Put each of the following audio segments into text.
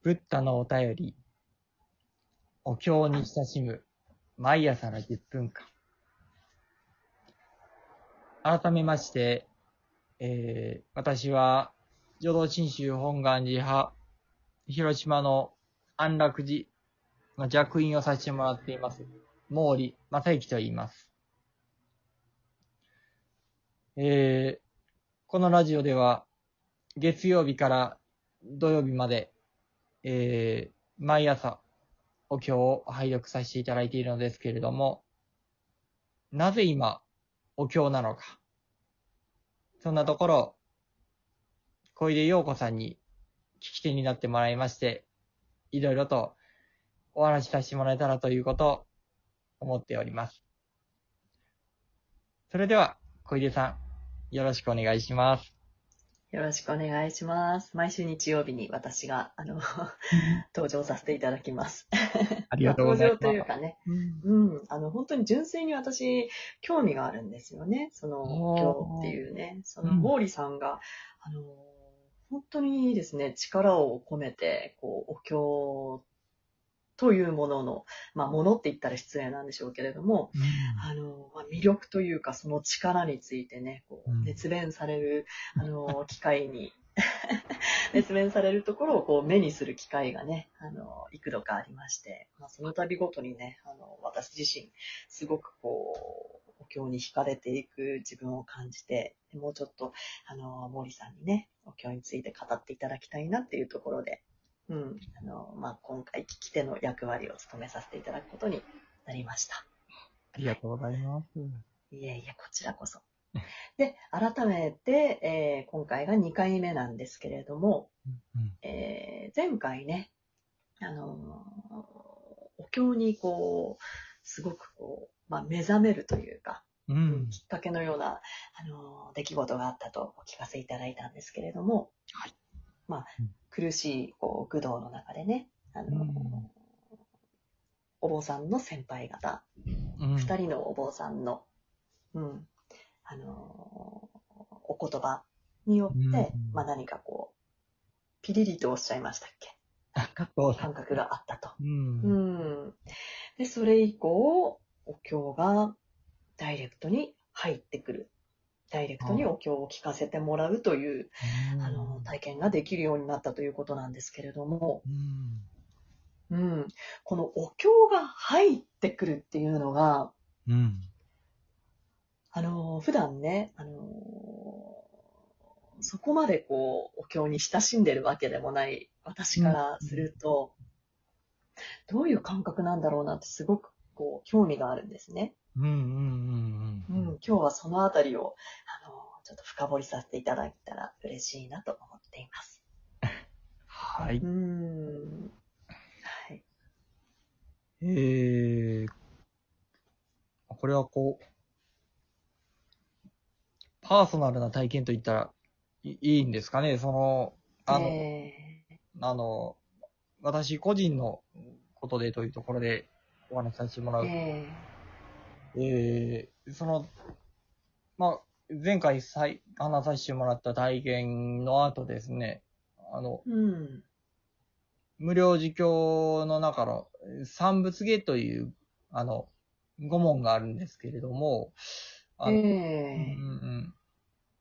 ブッダのお便り、お経に親しむ、毎朝の10分間。改めまして、えー、私は、浄土真宗本願寺派、広島の安楽寺の弱院をさせてもらっています。毛利正幸と言います。えー、このラジオでは、月曜日から土曜日まで、えー、毎朝、お経を拝読させていただいているのですけれども、なぜ今、お経なのか。そんなところ、小出陽子さんに聞き手になってもらいまして、いろいろとお話しさせてもらえたらということを思っております。それでは、小出さん、よろしくお願いします。よろしくお願いします。毎週日曜日に私が、あの、登場させていただきます。ありがとうございます。登場というかね、うん、あの、本当に純粋に私、興味があるんですよね。その、今日っていうね、その、うん毛利さんが、あの、本当にですね、力を込めて、こう、お経というものの、まあ、ものって言ったら失礼なんでしょうけれども、あの、まあ、魅力というか、その力についてね、こううん。熱弁される、あの、機会に、熱弁されるところをこう目にする機会がね、あの、幾度かありまして、まあ、その度ごとにね、あの、私自身、すごくこう、お経に惹かれていく自分を感じて、でもうちょっと、あの、森さんにね、お経について語っていただきたいなっていうところで、うん、あの、まあ、今回聞き手の役割を務めさせていただくことになりました。ありがとうございます。いえいえ、こちらこそ。で、改めて、えー今回が2回目なんですけれども、えー前回ね、あのーお経にこう、すごくこう、まあ、目覚めるというか、うん。きっかけのような、あのー出来事があったとお聞かせいただいたんですけれども、はいまあうん、苦しい、こう、愚道の中でね、あのーうんお坊さんの先輩方、うん。二人のお坊さんの、うん、あのーお言葉によって、うんまあ何かこう、ピリリとおっしゃいましたっけ？感覚があったと。う。うんん。で、それ以降、お経がダイレクトに入ってくる。ダイレクトにお経を聞かせてもらうという、あの、体験ができるようになったということなんですけれども、うん。うん。このお経が入ってくるっていうのが、うん。あの、普段ね、あの、そこまでこう、お経に親しんでるわけでもない私からすると、どういう感覚なんだろうなってすごくこう、興味があるんですね。うん。うん。うん。うん、今日はそのあたりを、あの、ちょっと深掘りさせていただいたら嬉しいなと思っています。はい。うん。はい。えー、これはこう、パーソナルな体験と言ったらいいいんですかね？その、あの、えあの、私個人のことでというところでお話しさせてもらー、う。ええー、その、まあ、前回さい話させてもらった体験の後ですね、あの、ー、うん。無料儒教の中の三仏芸という、あの、語問があるんですけれども、あのうんえうん。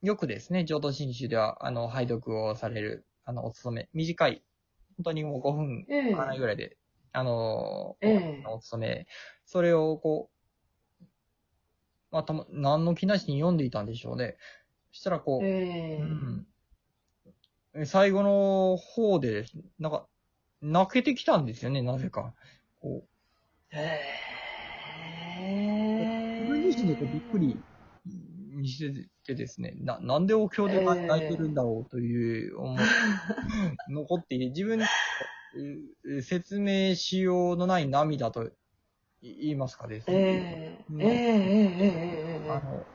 よくですね、浄土真宗では、あの、拝読をされる、あの、お勤め、短い、本当にもう5分かないー、ぐらいで、あの、ええお勤め、それをこう、まあ、たま、何の気なしに読んでいたんでしょうね。そしたらこう、えー、うん、最後の方でなんか、泣けてきたんですよね、なぜか。こえう、ー、自分自身でこうびっくりにしててですね、な、なんでお経で泣泣いてるんだろうという思い、残っていて、自分 説明しようのない涙と言いますかですね。えー、うんえー、えー、えあの、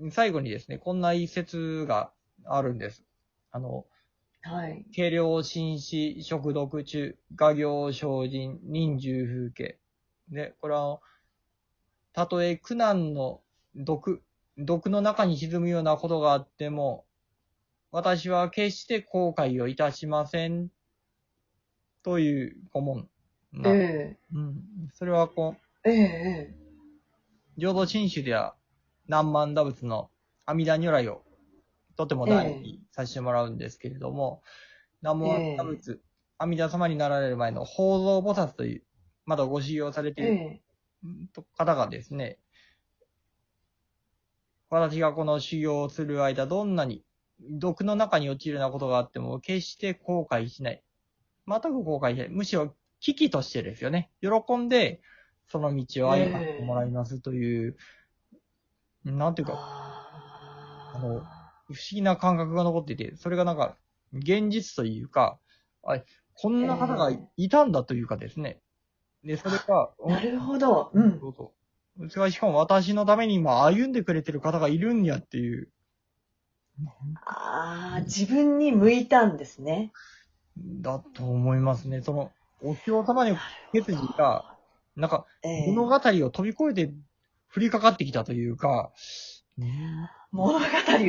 うん最後にですね、こんな一節があるんです。あの、はい。軽量紳士、食毒中、画行精進、人獣風景。で、これはたとえ苦難の毒、毒の中に沈むようなことがあっても、私は決して後悔をいたしません。という顧問な、えうん。それはこう、えええ浄土真宗では南蛮打仏の阿弥陀如来をとても大事にさせてもらうんですけれども、南蛮打仏、阿弥陀様になられる前の法蔵菩薩という、まだご修行されている方がですね、私がこの修行をする間、どんなに毒の中に陥るようなことがあっても、決して後悔しない。全く後悔しない。むしろ危機としてですよね。喜んで、その道を歩ませてもらいますという、なんていうか、ああの不思議な感覚が残っていて、それがなんか、現実というか、あこんな方がいたんだというかですね。で、それが、ーなるほど。うん。そうそう。それがしかも私のために今歩んでくれてる方がいるんやっていう。ああ、自分に向いたんですね。だと思いますね。その、お経様に決意が、なんか、ええ物語を飛び越えて降りかかってきたというか、物語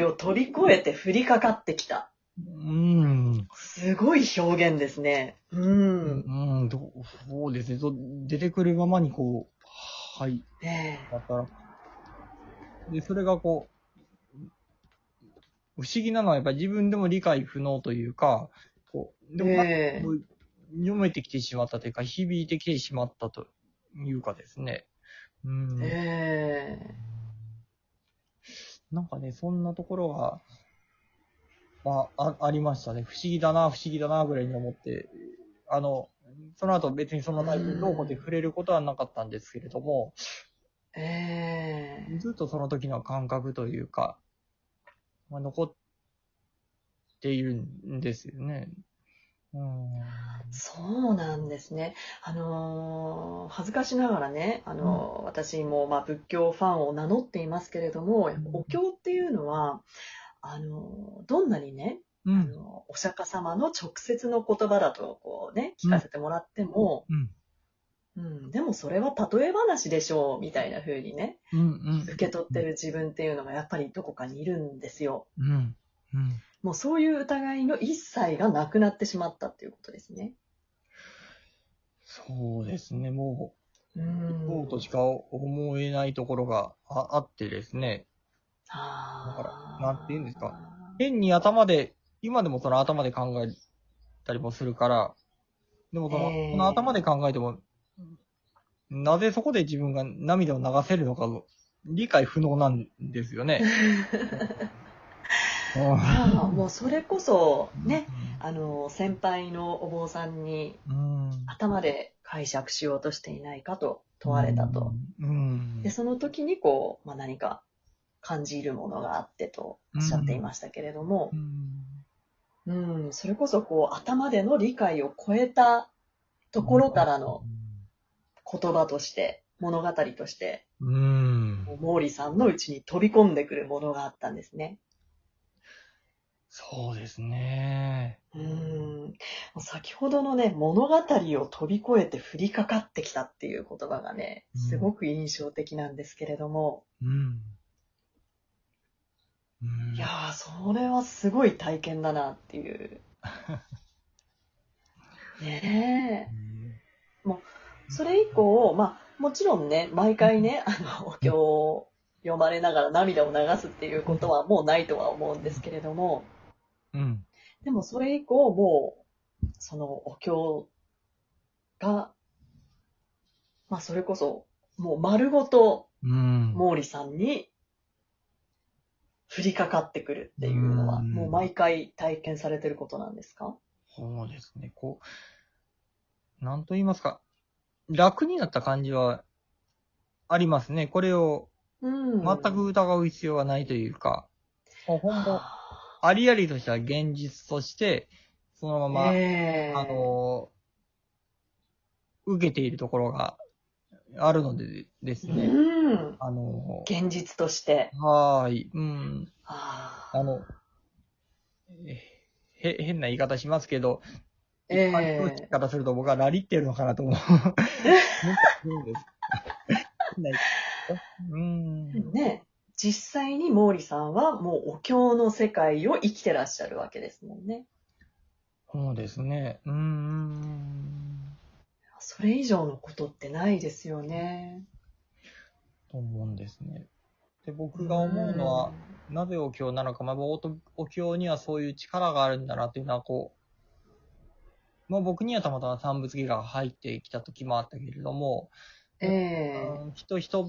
を飛び越えて降りかかってきた。うん、すごい表現ですね。うん。うん、どうそうですね。そう出てくるままにこう、はい、えだったら。で、それがこう、不思議なのはやっぱり自分でも理解不能というか、こう、えでもなんかええこう読めてきてしまったというか、響いてきてしまったというかですね。うん。ええなんかね、そんなところが、まあ、あありましたね。不思議だな、不思議だな、ぐらいに思って、あの、その後別にその内容どうこうで触れることはなかったんですけれども、ええずっとその時の感覚というか、まあ、残っているんですよね。うん。そうなんですね。あのー恥ずかしながらね、あのー私もまあ仏教ファンを名乗っていますけれども、やっぱお経っていうのは、あのーどんなにね、あうん。のお釈迦様の直接の言葉だとこうね、聞かせてもらっても、うん。うん、でもそれは例え話でしょう、みたいな風にね、うん。うん。受け取ってる自分っていうのがやっぱりどこかにいるんですよ。うん。うん。もうそういう疑いの一切がなくなってしまったっていうことですね。そうですね、もうう、そんうとしか思えないところがああってですね。あだからーなんて言うんですか変に頭で、今でもその頭で考えたりもするから、でもその,、えーその頭で考えても、なぜそこで自分が涙を流せるのか、理解不能なんですよね。まあもうそれこそね、あの先輩のお坊さんにうん。頭で解釈しようとしていないかと問われたと。。うん。でその時にこう、まあ、何か感じるものがあってとおっしゃっていましたけれどもう、んうん、それこそこう頭での理解を超えたところからの言葉として物語としてうん。毛利さんのうちに飛び込んでくるものがあったんですね。そうですね。うん先ほどのね、物語を飛び越えて降りかかってきたっていう言葉がね、すごく印象的なんですけれども、うん。うんいやー、それはすごい体験だなっていう。ねえ。それ以降、まあ、もちろんね、毎回ね、あの、お経を読まれながら涙を流すっていうことはもうないとは思うんですけれども、うん。でもそれ以降、もう、そのお経が、まあそれこそ、もう丸ごとうん。毛利さんに降りかかってくるっていうのは、うんもう毎回体験されてることなんですか？そうですね。こう、なんと言いますか、楽になった感じはありますね。これをうん。全く疑う必要はないというか、もうほんと、ありありとした現実として、そのまま、ええあの、受けているところがあるのでですね。うん。あの、現実として。はーい、うん、ああの、えへ、変な言い方しますけど、ええ一般の人からすると僕はラリってるのかなと思う。なんか変です 変な言い方うん。ね、実際に毛利さんはもうお経の世界を生きてらっしゃるわけですもんね。そうですね。うーん。それ以上のことってないですよね。と思うんですね。で、僕が思うのは、なぜお経なのか、まあ、おとお経にはそういう力があるんだなっていうのは、こう、まあ僕にはたまたま三仏芸が入ってきた時もあったけれども、ええうん人一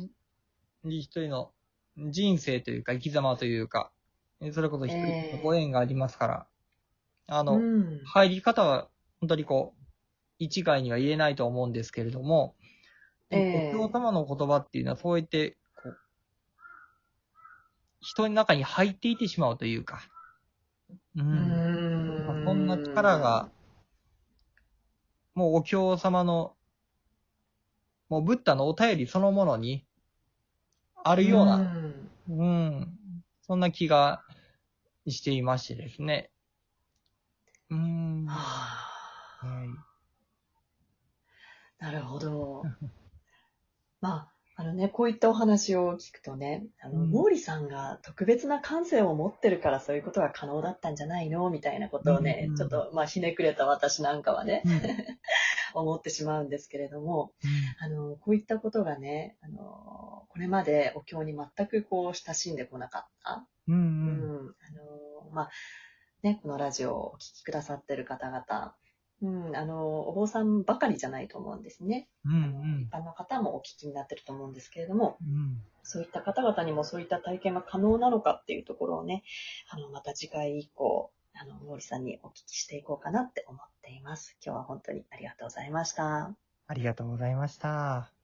人一人の人生というか生き様というか、えそれこそ一人のご縁がありますから、あの、うん。入り方は本当にこう、一概には言えないと思うんですけれども、ええお経様の言葉っていうのはそうやって、こう、人の中に入っていってしまうというか、う。うんん。そんな力が、もうお経様の、もうブッダのお便りそのものに、あるような、んうん。そんな気がしていましてですね。うーん。ははあい。なるほど。まあ、あのね、こういったお話を聞くとね、あの、うん毛利さんが特別な感性を持ってるからそういうことが可能だったんじゃないの？みたいなことをね、うんちょっと、まあ、ひねくれた私なんかはね、思ってしまうんですけれども、あの、こういったことがね、あの、これまでお経に全くこう、親しんでこなかった、うん。ううんん。あの、まあ、ね、このラジオをお聞きくださってる方々、うん、あの、お坊さんばかりじゃないと思うんですね。うん。うん一。般の方もお聞きになってると思うんですけれども、うん。そういった方々にもそういった体験が可能なのかっていうところをね、あの、また次回以降、あの、森さんにお聞きしていこうかなって思っています。今日は本当にありがとうございました。ありがとうございました。